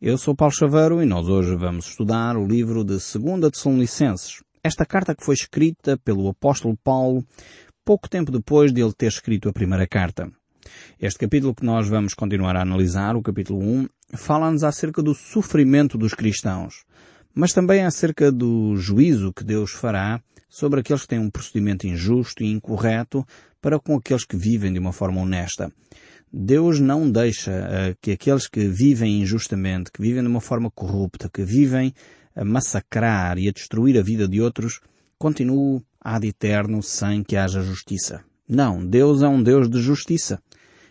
Eu sou Paulo Chaveiro e nós hoje vamos estudar o livro de 2 Tessalonicenses. Esta carta que foi escrita pelo apóstolo Paulo pouco tempo depois de ele ter escrito a primeira carta. Este capítulo que nós vamos continuar a analisar, o capítulo 1, fala-nos acerca do sofrimento dos cristãos, mas também acerca do juízo que Deus fará sobre aqueles que têm um procedimento injusto e incorreto para com aqueles que vivem de uma forma honesta. Deus não deixa uh, que aqueles que vivem injustamente, que vivem de uma forma corrupta, que vivem a massacrar e a destruir a vida de outros, continuem ad eterno sem que haja justiça. Não, Deus é um Deus de justiça.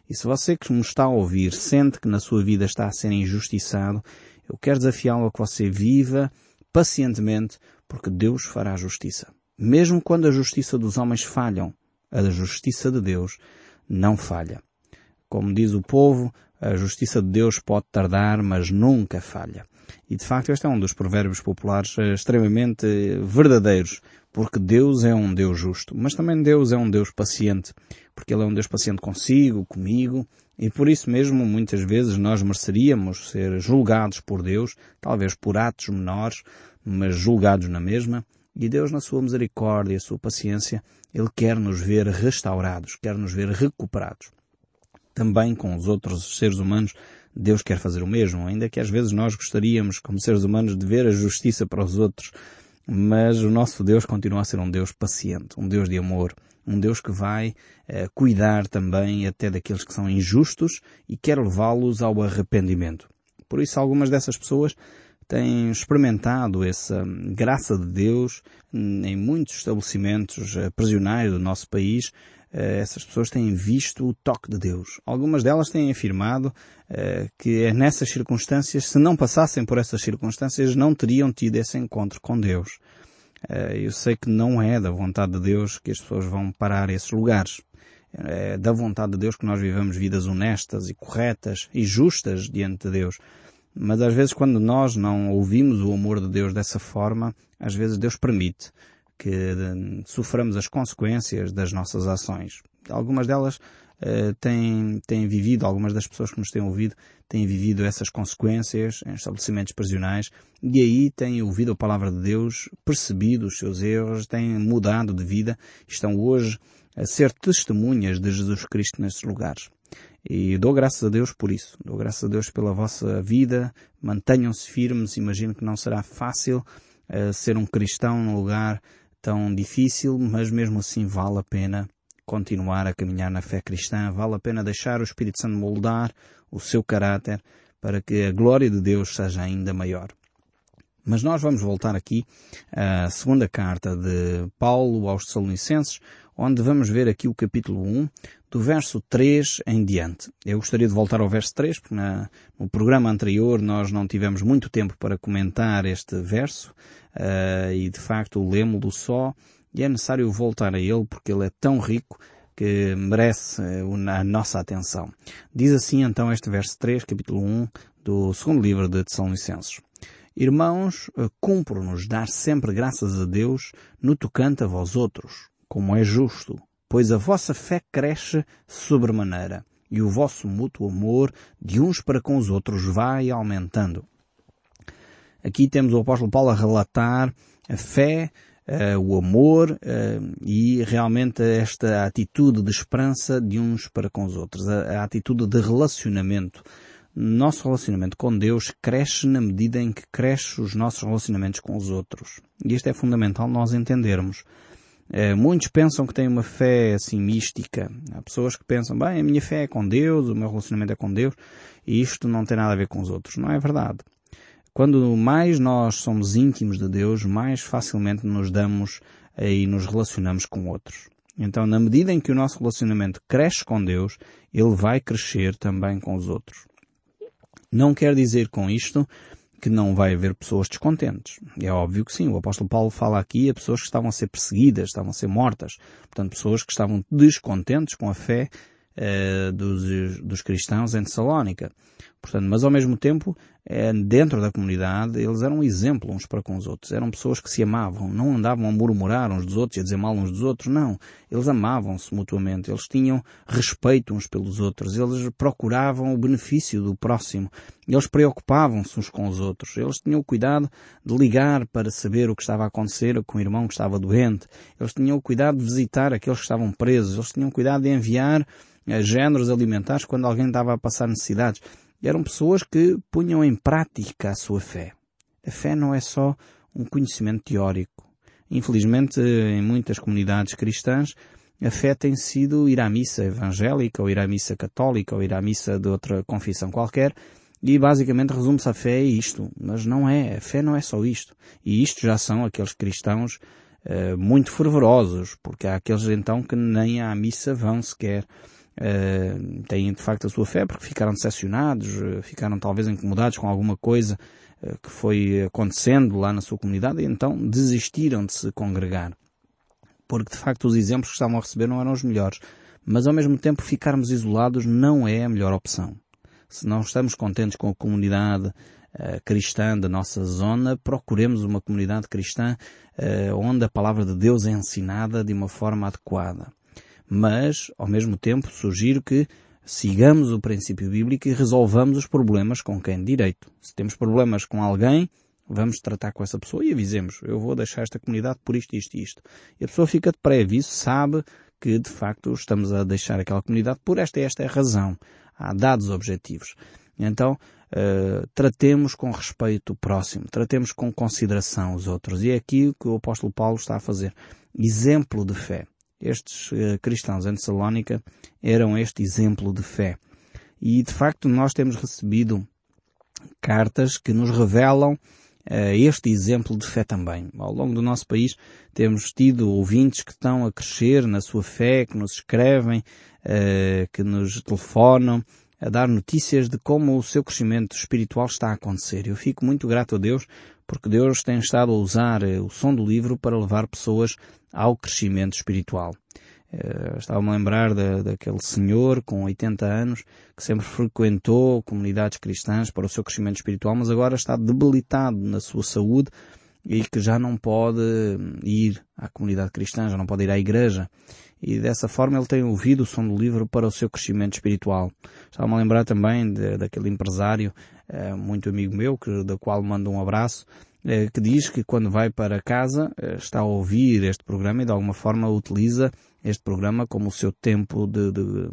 E se você que me está a ouvir sente que na sua vida está a ser injustiçado, eu quero desafiá-lo a que você viva pacientemente, porque Deus fará justiça. Mesmo quando a justiça dos homens falham, a justiça de Deus não falha. Como diz o povo, a justiça de Deus pode tardar, mas nunca falha. E de facto este é um dos provérbios populares eh, extremamente verdadeiros, porque Deus é um Deus justo, mas também Deus é um Deus paciente, porque Ele é um Deus paciente consigo, comigo, e por isso mesmo muitas vezes nós mereceríamos ser julgados por Deus, talvez por atos menores, mas julgados na mesma, e Deus na sua misericórdia e sua paciência, Ele quer nos ver restaurados, quer nos ver recuperados também com os outros seres humanos, Deus quer fazer o mesmo, ainda que às vezes nós gostaríamos, como seres humanos, de ver a justiça para os outros, mas o nosso Deus continua a ser um Deus paciente, um Deus de amor, um Deus que vai eh, cuidar também até daqueles que são injustos e quer levá-los ao arrependimento. Por isso algumas dessas pessoas têm experimentado essa graça de Deus em muitos estabelecimentos eh, prisionais do nosso país, essas pessoas têm visto o toque de Deus. Algumas delas têm afirmado uh, que é nessas circunstâncias, se não passassem por essas circunstâncias, não teriam tido esse encontro com Deus. Uh, eu sei que não é da vontade de Deus que as pessoas vão parar esses lugares. É da vontade de Deus que nós vivamos vidas honestas e corretas e justas diante de Deus. Mas às vezes quando nós não ouvimos o amor de Deus dessa forma, às vezes Deus permite que hum, soframos as consequências das nossas ações. Algumas delas uh, têm, têm vivido, algumas das pessoas que nos têm ouvido, têm vivido essas consequências em estabelecimentos prisionais e aí têm ouvido a palavra de Deus, percebido os seus erros, têm mudado de vida, estão hoje a ser testemunhas de Jesus Cristo nesses lugares. E dou graças a Deus por isso. Dou graças a Deus pela vossa vida. Mantenham-se firmes. Imagino que não será fácil uh, ser um cristão num lugar tão difícil, mas mesmo assim vale a pena continuar a caminhar na fé cristã, vale a pena deixar o Espírito Santo moldar o seu caráter para que a glória de Deus seja ainda maior. Mas nós vamos voltar aqui à segunda carta de Paulo aos Tessalonicenses, onde vamos ver aqui o capítulo 1, do verso 3 em diante. Eu gostaria de voltar ao verso 3, porque na, no programa anterior nós não tivemos muito tempo para comentar este verso, uh, e de facto lemos-lo só, e é necessário voltar a ele porque ele é tão rico que merece uh, a nossa atenção. Diz assim então este verso 3, capítulo 1 do segundo livro de Tessalonicenses. Irmãos, eh, cumpro-nos dar sempre graças a Deus no tocante a vós outros, como é justo, pois a vossa fé cresce sobremaneira e o vosso mútuo amor de uns para com os outros vai aumentando. Aqui temos o apóstolo Paulo a relatar a fé, uh, o amor uh, e realmente esta atitude de esperança de uns para com os outros, a, a atitude de relacionamento. Nosso relacionamento com Deus cresce na medida em que crescem os nossos relacionamentos com os outros. E isto é fundamental nós entendermos. Uh, muitos pensam que têm uma fé assim mística. Há pessoas que pensam, bem, a minha fé é com Deus, o meu relacionamento é com Deus, e isto não tem nada a ver com os outros. Não é verdade. Quando mais nós somos íntimos de Deus, mais facilmente nos damos e nos relacionamos com outros. Então, na medida em que o nosso relacionamento cresce com Deus, ele vai crescer também com os outros. Não quer dizer com isto que não vai haver pessoas descontentes. É óbvio que sim. O apóstolo Paulo fala aqui a pessoas que estavam a ser perseguidas, estavam a ser mortas. Portanto, pessoas que estavam descontentes com a fé uh, dos, dos cristãos em Tessalónica. Portanto, mas ao mesmo tempo, é, dentro da comunidade, eles eram um exemplo uns para com os outros. Eram pessoas que se amavam, não andavam a murmurar uns dos outros e a dizer mal uns dos outros, não. Eles amavam-se mutuamente, eles tinham respeito uns pelos outros, eles procuravam o benefício do próximo, eles preocupavam-se uns com os outros, eles tinham o cuidado de ligar para saber o que estava a acontecer com o irmão que estava doente, eles tinham o cuidado de visitar aqueles que estavam presos, eles tinham o cuidado de enviar eh, géneros alimentares quando alguém estava a passar necessidades. E eram pessoas que punham em prática a sua fé. A fé não é só um conhecimento teórico. Infelizmente, em muitas comunidades cristãs, a fé tem sido ir à missa evangélica, ou ir à missa católica, ou ir à missa de outra confissão qualquer, e basicamente resume-se a fé a isto. Mas não é. A fé não é só isto. E isto já são aqueles cristãos uh, muito fervorosos, porque há aqueles então que nem à missa vão sequer uh, têm de facto a sua fé porque ficaram decepcionados, uh, ficaram talvez incomodados com alguma coisa uh, que foi acontecendo lá na sua comunidade e então desistiram de se congregar. Porque de facto os exemplos que estavam a receber não eram os melhores. Mas ao mesmo tempo ficarmos isolados não é a melhor opção. Se não estamos contentes com a comunidade cristã da nossa zona, procuremos uma comunidade cristã onde a palavra de Deus é ensinada de uma forma adequada mas, ao mesmo tempo, sugiro que sigamos o princípio bíblico e resolvamos os problemas com quem direito. Se temos problemas com alguém, vamos tratar com essa pessoa e avisemos, eu vou deixar esta comunidade por isto, isto e isto. E a pessoa fica de pré-aviso, sabe que de facto estamos a deixar aquela comunidade por esta e esta é a razão. Há dados objetivos. Então, uh, tratemos com respeito o próximo, tratemos com consideração os outros. E é aqui que o apóstolo Paulo está a fazer. Exemplo de fé. Estes uh, cristãos em Tessalónica eram este exemplo de fé. E de facto nós temos recebido cartas que nos revelam uh, este exemplo de fé também. Ao longo do nosso país temos tido ouvintes que estão a crescer na sua fé, que nos escrevem, uh, que nos telefonam, a dar notícias de como o seu crescimento espiritual está a acontecer. Eu fico muito grato a Deus porque Deus tem estado a usar o som do livro para levar pessoas ao crescimento espiritual. Uh, Estava-me a lembrar de, daquele senhor com 80 anos que sempre frequentou comunidades cristãs para o seu crescimento espiritual, mas agora está debilitado na sua saúde e que já não pode ir à comunidade cristã, já não pode ir à igreja. E dessa forma ele tem ouvido o som do livro para o seu crescimento espiritual. Estava-me a lembrar também de, daquele empresário, uh, muito amigo meu, que, da qual mando um abraço, eh, que diz que quando vai para casa eh, está a ouvir este programa e de alguma forma utiliza este programa como o seu tempo de, de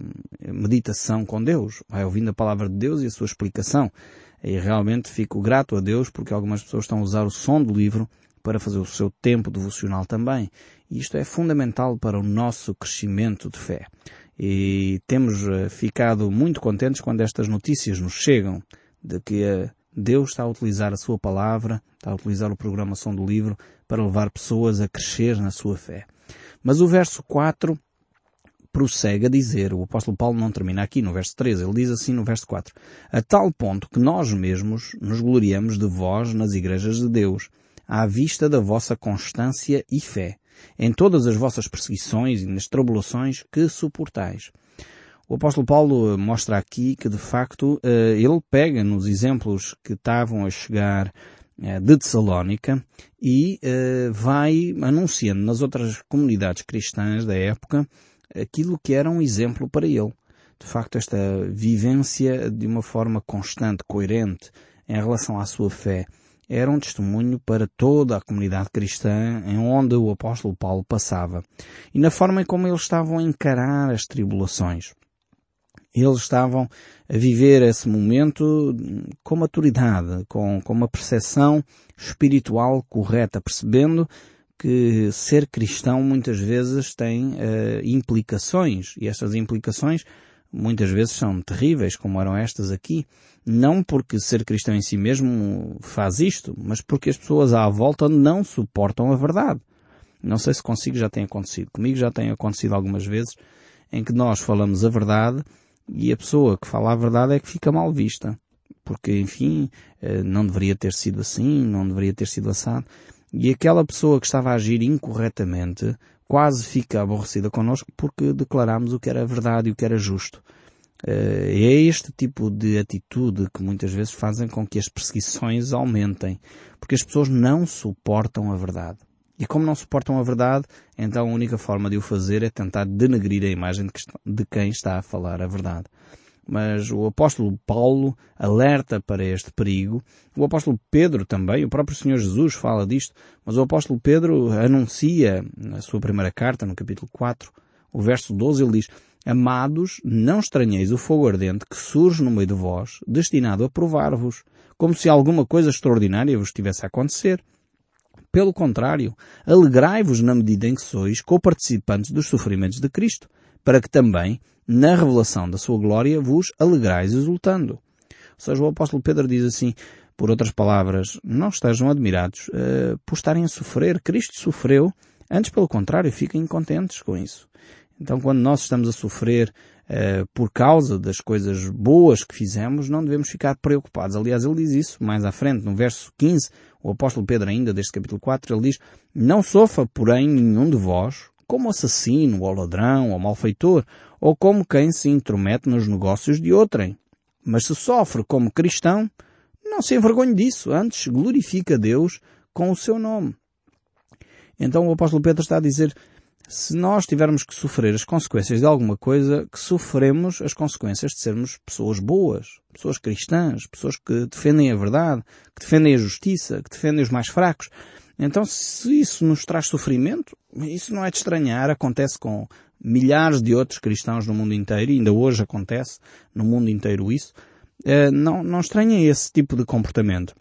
meditação com Deus. Vai ouvindo a palavra de Deus e a sua explicação. E realmente fico grato a Deus porque algumas pessoas estão a usar o som do livro para fazer o seu tempo devocional também. E isto é fundamental para o nosso crescimento de fé. E temos eh, ficado muito contentes quando estas notícias nos chegam de que Deus está a utilizar a sua palavra, está a utilizar o programação do livro para levar pessoas a crescer na sua fé. Mas o verso 4 prossegue a dizer, o apóstolo Paulo não termina aqui no verso 13, ele diz assim no verso 4, a tal ponto que nós mesmos nos gloriamos de vós nas igrejas de Deus, à vista da vossa constância e fé, em todas as vossas perseguições e nas tribulações que suportais o apóstolo Paulo eh, mostra aqui que de facto eh, ele pega nos exemplos que estavam a chegar eh, de Tessalónica e vai anunciando nas outras comunidades cristãs da época aquilo que era um exemplo para ele. De facto, esta vivência de uma forma constante, coerente em relação à sua fé, era um testemunho para toda a comunidade cristã em onde o apóstolo Paulo passava e na forma como eles estavam a encarar as tribulações. Eles estavam a viver esse momento com maturidade, com, com uma percepção espiritual correta, percebendo que ser cristão muitas vezes tem uh, implicações e estas implicações muitas vezes são terríveis, como eram estas aqui, não porque ser cristão em si mesmo faz isto, mas porque as pessoas à volta não suportam a verdade. Não sei se consigo já tem acontecido. Comigo já tem acontecido algumas vezes em que nós falamos a verdade e a pessoa que fala a verdade é que fica mal vista. Porque, enfim, eh, não deveria ter sido assim, não deveria ter sido assado. E aquela pessoa que estava a agir incorretamente quase fica aborrecida connosco porque declarámos o que era verdade e o que era justo. é este tipo de atitude que muitas vezes fazem com que as perseguições aumentem, porque as pessoas não suportam a verdade. E como não suportam a verdade, então a única forma de o fazer é tentar denegrir a imagem de quem está a falar a verdade. Mas o apóstolo Paulo alerta para este perigo. O apóstolo Pedro também, o próprio Senhor Jesus fala disto, mas o apóstolo Pedro anuncia na sua primeira carta, no capítulo 4, o verso 12, ele diz, Amados, não estranheis o fogo ardente que surge no meio de vós, destinado a provar-vos, como se alguma coisa extraordinária vos tivesse a acontecer. Pelo contrário, alegrai-vos na medida em que sois co-participantes dos sofrimentos de Cristo, para que também, na revelação da sua glória, vos alegrais exultando. Ou seja, o apóstolo Pedro diz assim, por outras palavras, não estejam admirados uh, por estarem a sofrer. Cristo sofreu, antes pelo contrário, fiquem contentes com isso. Então, quando nós estamos a sofrer uh, por causa das coisas boas que fizemos, não devemos ficar preocupados. Aliás, ele diz isso mais à frente, no verso 15, o apóstolo Pedro ainda, deste capítulo 4, ele diz, Não sofra, porém, nenhum de vós como assassino, ou ladrão, ou malfeitor, ou como quem se intromete nos negócios de outrem. Mas se sofre como cristão, não se envergonhe disso, antes glorifica Deus com o seu nome. Então o apóstolo Pedro está a dizer, se nós tivermos que sofrer as consequências de alguma coisa, que sofremos as consequências de sermos pessoas boas, pessoas cristãs, pessoas que defendem a verdade, que defendem a justiça, que defendem os mais fracos. Então, se isso nos traz sofrimento, isso não é de estranhar, acontece com milhares de outros cristãos no mundo inteiro, e ainda hoje acontece no mundo inteiro isso, eh, não, não estranhem esse tipo de comportamento.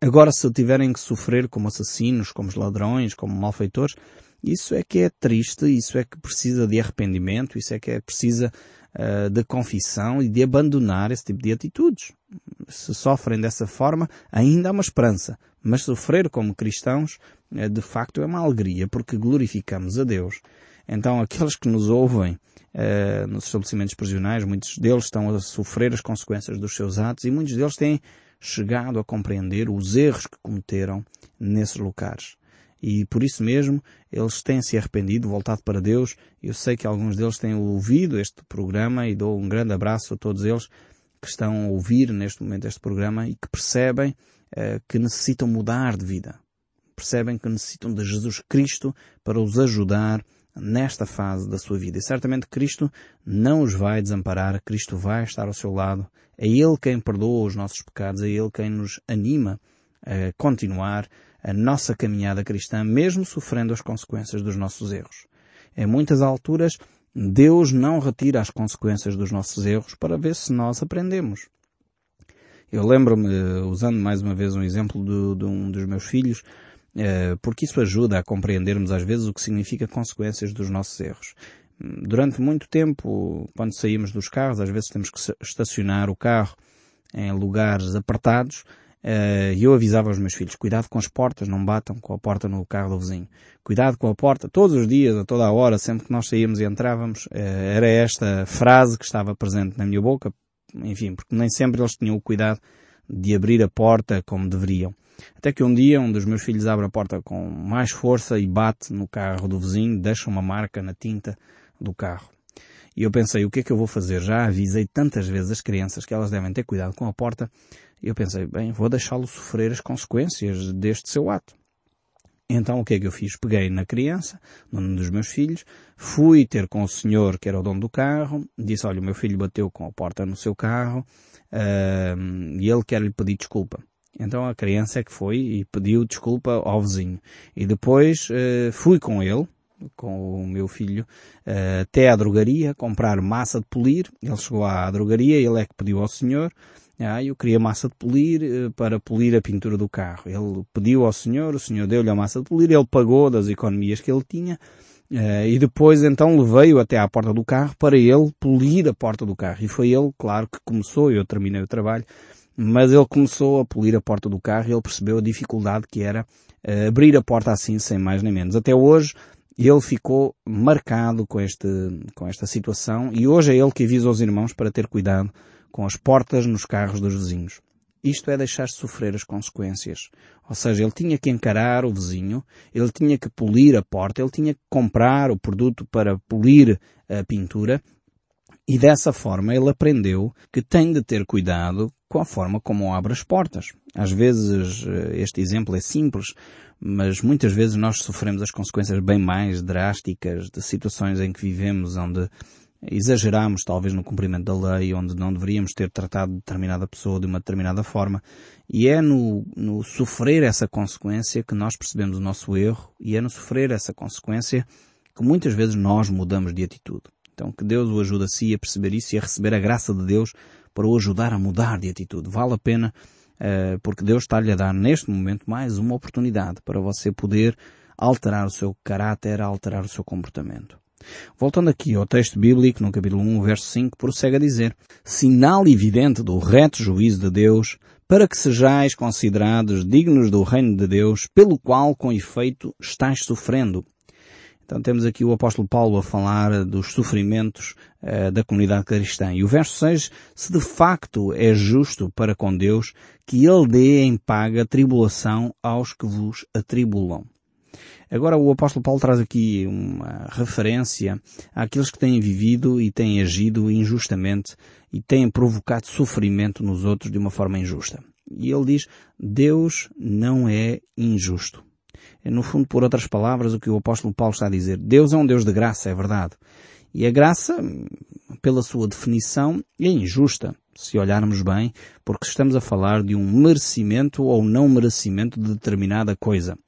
Agora, se tiverem que sofrer como assassinos, como ladrões, como malfeitores, isso é que é triste, isso é que precisa de arrependimento, isso é que é precisa uh, de confissão e de abandonar esse tipo de atitudes. Se sofrem dessa forma, ainda há uma esperança. Mas sofrer como cristãos, uh, de facto, é uma alegria, porque glorificamos a Deus. Então, aqueles que nos ouvem uh, nos estabelecimentos prisionais, muitos deles estão a sofrer as consequências dos seus atos e muitos deles têm chegado a compreender os erros que cometeram nesses locais. E por isso mesmo eles têm se arrependido, voltado para Deus. Eu sei que alguns deles têm ouvido este programa e dou um grande abraço a todos eles que estão a ouvir neste momento este programa e que percebem uh, que necessitam mudar de vida. Percebem que necessitam de Jesus Cristo para os ajudar nesta fase da sua vida. E certamente Cristo não os vai desamparar, Cristo vai estar ao seu lado. É Ele quem perdoa os nossos pecados, é Ele quem nos anima a continuar a nossa caminhada cristã, mesmo sofrendo as consequências dos nossos erros. Em muitas alturas, Deus não retira as consequências dos nossos erros para ver se nós aprendemos. Eu lembro-me, usando mais uma vez um exemplo de, de um dos meus filhos, eh, porque isso ajuda a compreendermos às vezes o que significa consequências dos nossos erros. Durante muito tempo, quando saímos dos carros, às vezes temos que estacionar o carro em lugares apertados Uh, eu avisava aos meus filhos, cuidado com as portas, não batam com a porta no carro do vizinho. Cuidado com a porta, todos os dias, a toda a hora, sempre que nós saíamos e entrávamos, uh, era esta frase que estava presente na minha boca, enfim, porque nem sempre eles tinham o cuidado de abrir a porta como deveriam. Até que um dia um dos meus filhos abre a porta com mais força e bate no carro do vizinho, deixa uma marca na tinta do carro. E eu pensei, o que é que eu vou fazer? Já avisei tantas vezes as crianças que elas devem ter cuidado com a porta e eu pensei, bem, vou deixá-lo sofrer as consequências deste seu ato. Então o que é que eu fiz? Peguei na criança, num dos meus filhos, fui ter com o senhor que era o dono do carro, disse, olha, o meu filho bateu com a porta no seu carro uh, e ele quer lhe pedir desculpa. Então a criança é que foi e pediu desculpa ao vizinho. E depois uh, fui com ele, com o meu filho, uh, até à drogaria, comprar massa de polir. Ele chegou à drogaria, ele é que pediu ao senhor, ah, eu queria massa de polir uh, para polir a pintura do carro. Ele pediu ao senhor, o senhor deu-lhe a massa de polir, ele pagou das economias que ele tinha, uh, e depois então levei-o até à porta do carro para ele polir a porta do carro. E foi ele, claro, que começou, eu terminei o trabalho, mas ele começou a polir a porta do carro e ele percebeu a dificuldade que era abrir a porta assim, sem mais nem menos. Até hoje, ele ficou marcado com, este, com esta situação e hoje é ele que avisa os irmãos para ter cuidado com as portas nos carros dos vizinhos. Isto é deixar-se sofrer as consequências. Ou seja, ele tinha que encarar o vizinho, ele tinha que polir a porta, ele tinha que comprar o produto para polir a pintura E dessa forma ele aprendeu que tem de ter cuidado com a forma como abre as portas. Às vezes eh, este exemplo é simples, mas muitas vezes nós sofremos as consequências bem mais drásticas de situações em que vivemos onde exageramos talvez no cumprimento da lei, onde não deveríamos ter tratado determinada pessoa de uma determinada forma. E é no, no sofrer essa consequência que nós percebemos o nosso erro e é no sofrer essa consequência que muitas vezes nós mudamos de atitude. Então que Deus o ajude a si a perceber isso e a receber a graça de Deus para o ajudar a mudar de atitude. Vale a pena porque Deus está-lhe a dar neste momento mais uma oportunidade para você poder alterar o seu caráter, alterar o seu comportamento. Voltando aqui ao texto bíblico, no capítulo 1, verso 5, prossegue a dizer, Sinal evidente do reto juízo de Deus, para que sejais considerados dignos do reino de Deus, pelo qual, com efeito, estáis sofrendo. Então temos aqui o apóstolo Paulo a falar dos sofrimentos uh, da comunidade cristã. E o verso 6, se de facto é justo para com Deus, que Ele dê em paga tribulação aos que vos atribulam. Agora o apóstolo Paulo traz aqui uma referência àqueles que têm vivido e têm agido injustamente e têm provocado sofrimento nos outros de uma forma injusta. E ele diz, Deus não é injusto. É, no fundo, por outras palavras, o que o apóstolo Paulo está a dizer. Deus é um Deus de graça, é verdade. E a graça, pela sua definição, é injusta, se olharmos bem, porque estamos a falar de um merecimento ou não merecimento de determinada coisa.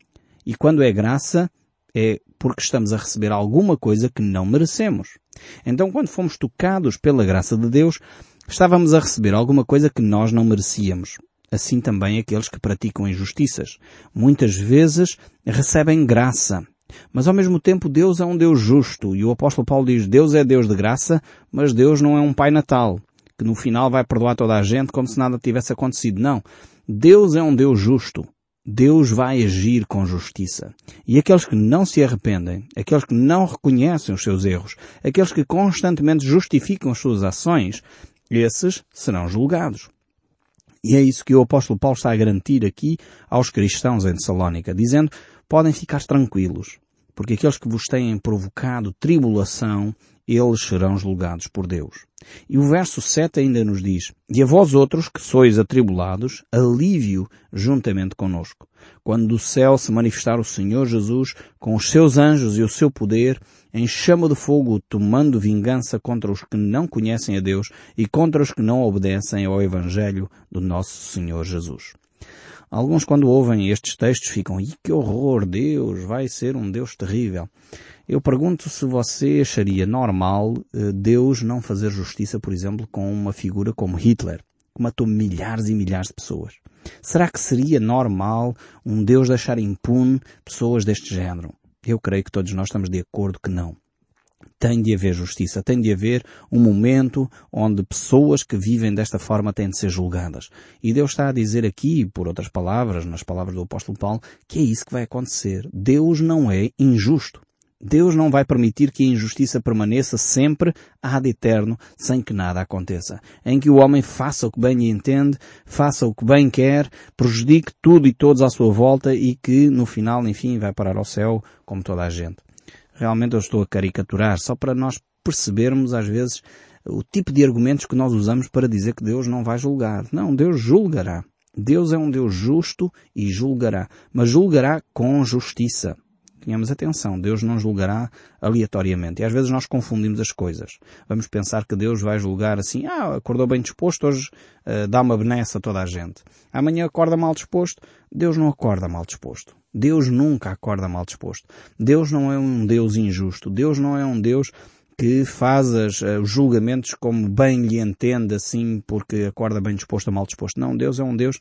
E quando é graça, é porque estamos a receber alguma coisa que não merecemos. Então, quando fomos tocados pela graça de Deus, estávamos a receber alguma coisa que nós não merecíamos. Assim também aqueles que praticam injustiças. Muitas vezes recebem graça. Mas ao mesmo tempo Deus é um Deus justo. E o apóstolo Paulo diz, Deus é Deus de graça, mas Deus não é um Pai Natal, que no final vai perdoar toda a gente como se nada tivesse acontecido. Não. Deus é um Deus justo. Deus vai agir com justiça. E aqueles que não se arrependem, aqueles que não reconhecem os seus erros, aqueles que constantemente justificam as suas ações, esses serão julgados. E é isso que o apóstolo Paulo está a garantir aqui aos cristãos em Tessalónica, dizendo, podem ficar tranquilos, porque aqueles que vos têm provocado tribulação, eles serão julgados por Deus. E o verso 7 ainda nos diz, E a vós outros que sois atribulados, alívio juntamente conosco. Quando do céu se manifestar o Senhor Jesus com os seus anjos e o seu poder, em chama de fogo, tomando vingança contra os que não conhecem a Deus e contra os que não obedecem ao Evangelho do nosso Senhor Jesus. Alguns quando ouvem estes textos ficam, e que horror, Deus vai ser um Deus terrível. Eu pergunto se você acharia normal eh, Deus não fazer justiça, por exemplo, com uma figura como Hitler, que matou milhares e milhares de pessoas. Será que seria normal um Deus deixar impune pessoas deste género? Eu creio que todos nós estamos de acordo que não. Tem de haver justiça, tem de haver um momento onde pessoas que vivem desta forma têm de ser julgadas. E Deus está a dizer aqui, por outras palavras, nas palavras do apóstolo Paulo, que é isso que vai acontecer. Deus não é injusto. Deus não vai permitir que a injustiça permaneça sempre ad eterno, sem que nada aconteça. Em que o homem faça o que bem lhe entende, faça o que bem quer, prejudique tudo e todos à sua volta e que no final, enfim, vai parar ao céu como toda a gente. Realmente eu estou a caricaturar, só para nós percebermos às vezes o tipo de argumentos que nós usamos para dizer que Deus não vai julgar. Não, Deus julgará. Deus é um Deus justo e julgará, mas julgará com justiça. Tenhamos atenção, Deus não julgará aleatoriamente. E às vezes nós confundimos as coisas. Vamos pensar que Deus vai julgar assim, ah, acordou bem disposto, hoje uh, dá uma benesse a toda a gente. Amanhã acorda mal disposto. Deus não acorda mal disposto. Deus nunca acorda mal disposto. Deus não é um Deus injusto. Deus não é um Deus que faz as, uh, os julgamentos como bem lhe entende, assim, porque acorda bem disposto ou mal disposto. Não, Deus é um Deus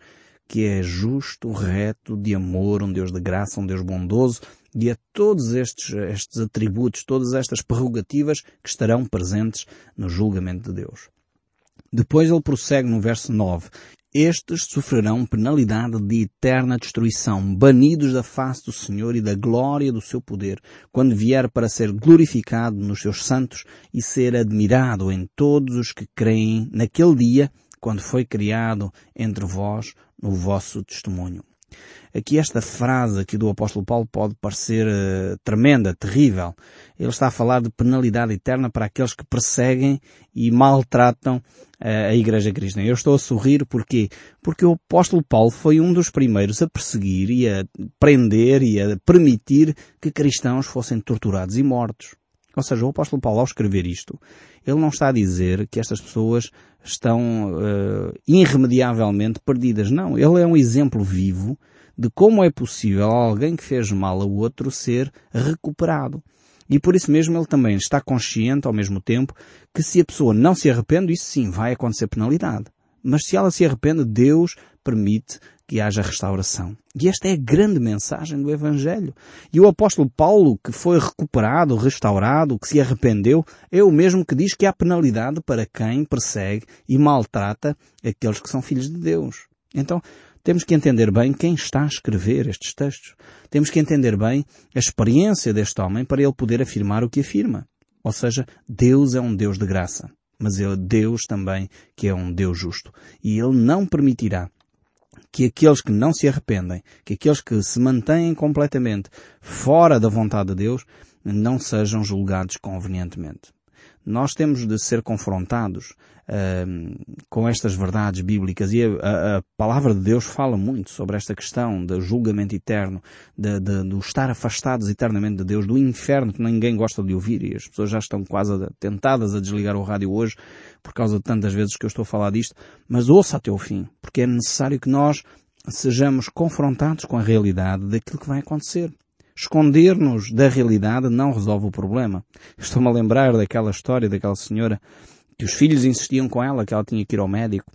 que é justo, reto, de amor, um Deus de graça, um Deus bondoso, e a todos estes, estes atributos, todas estas prerrogativas que estarão presentes no julgamento de Deus. Depois ele prossegue no verso 9. Estes sofrerão penalidade de eterna destruição, banidos da face do Senhor e da glória do seu poder, quando vier para ser glorificado nos seus santos e ser admirado em todos os que creem naquele dia, quando foi criado entre vós no vosso testemunho. Aqui esta frase aqui do apóstolo Paulo pode parecer uh, tremenda, terrível. Ele está a falar de penalidade eterna para aqueles que perseguem e maltratam uh, a Igreja Cristã. Eu estou a sorrir porque porque o apóstolo Paulo foi um dos primeiros a perseguir e a prender e a permitir que cristãos fossem torturados e mortos. Ou seja, o apóstolo Paulo, ao escrever isto, ele não está a dizer que estas pessoas estão uh, irremediavelmente perdidas. Não, ele é um exemplo vivo de como é possível alguém que fez mal a outro ser recuperado. E por isso mesmo ele também está consciente ao mesmo tempo que se a pessoa não se arrepende, isso sim vai acontecer penalidade. Mas se ela se arrepende, Deus permite que haja restauração. E esta é a grande mensagem do Evangelho. E o apóstolo Paulo, que foi recuperado, restaurado, que se arrependeu, é o mesmo que diz que há penalidade para quem persegue e maltrata aqueles que são filhos de Deus. Então, temos que entender bem quem está a escrever estes textos. Temos que entender bem a experiência deste homem para ele poder afirmar o que afirma. Ou seja, Deus é um Deus de graça. Mas é Deus também que é um Deus justo. E Ele não permitirá que aqueles que não se arrependem, que aqueles que se mantêm completamente fora da vontade de Deus, não sejam julgados convenientemente. Nós temos de ser confrontados uh, com estas verdades bíblicas. E a, a, palavra de Deus fala muito sobre esta questão do julgamento eterno, de, de, do estar afastados eternamente de Deus, do inferno que ninguém gosta de ouvir. E as pessoas já estão quase tentadas a desligar o rádio hoje por causa de tantas vezes que eu estou a falar disto, mas ouça até o fim, porque é necessário que nós sejamos confrontados com a realidade daquilo que vai acontecer. Esconder-nos da realidade não resolve o problema. Estou-me a lembrar daquela história daquela senhora que os filhos insistiam com ela que ela tinha que ir ao médico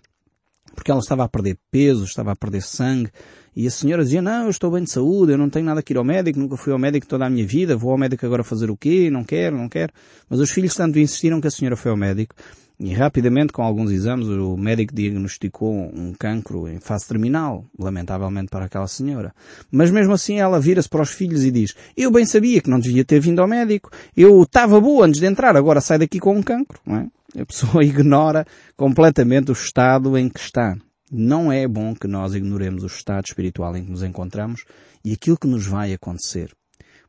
porque ela estava a perder peso, estava a perder sangue, e a senhora dizia, não, eu estou bem de saúde, eu não tenho nada que ir ao médico, nunca fui ao médico toda a minha vida, vou ao médico agora fazer o quê? Não quero, não quero. Mas os filhos tanto insistiram que a senhora foi ao médico, e rapidamente, com alguns exames, o médico diagnosticou um cancro em fase terminal, lamentavelmente para aquela senhora. Mas mesmo assim ela vira-se para os filhos e diz, eu bem sabia que não devia ter vindo ao médico, eu estava boa antes de entrar, agora sai daqui com um cancro, não é? A pessoa ignora completamente o estado em que está. Não é bom que nós ignoremos o estado espiritual em que nos encontramos e aquilo que nos vai acontecer.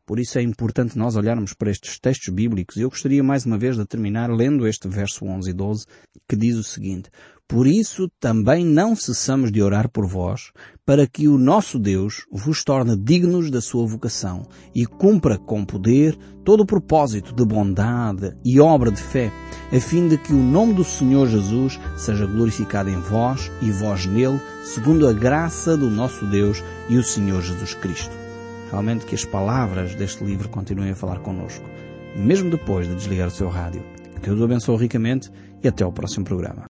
Por isso é importante nós olharmos para estes textos bíblicos. Eu gostaria mais uma vez de terminar lendo este verso 11 e 12, que diz o seguinte: Por isso também não cessamos de orar por vós, para que o nosso Deus vos torne dignos da sua vocação e cumpra com poder todo o propósito de bondade e obra de fé, a fim de que o nome do Senhor Jesus seja glorificado em vós e vós nele, segundo a graça do nosso Deus e o Senhor Jesus Cristo realmente que as palavras deste livro continuem a falar connosco, mesmo depois de desligar o seu rádio. Que Deus o abençoe ricamente e até ao próximo programa.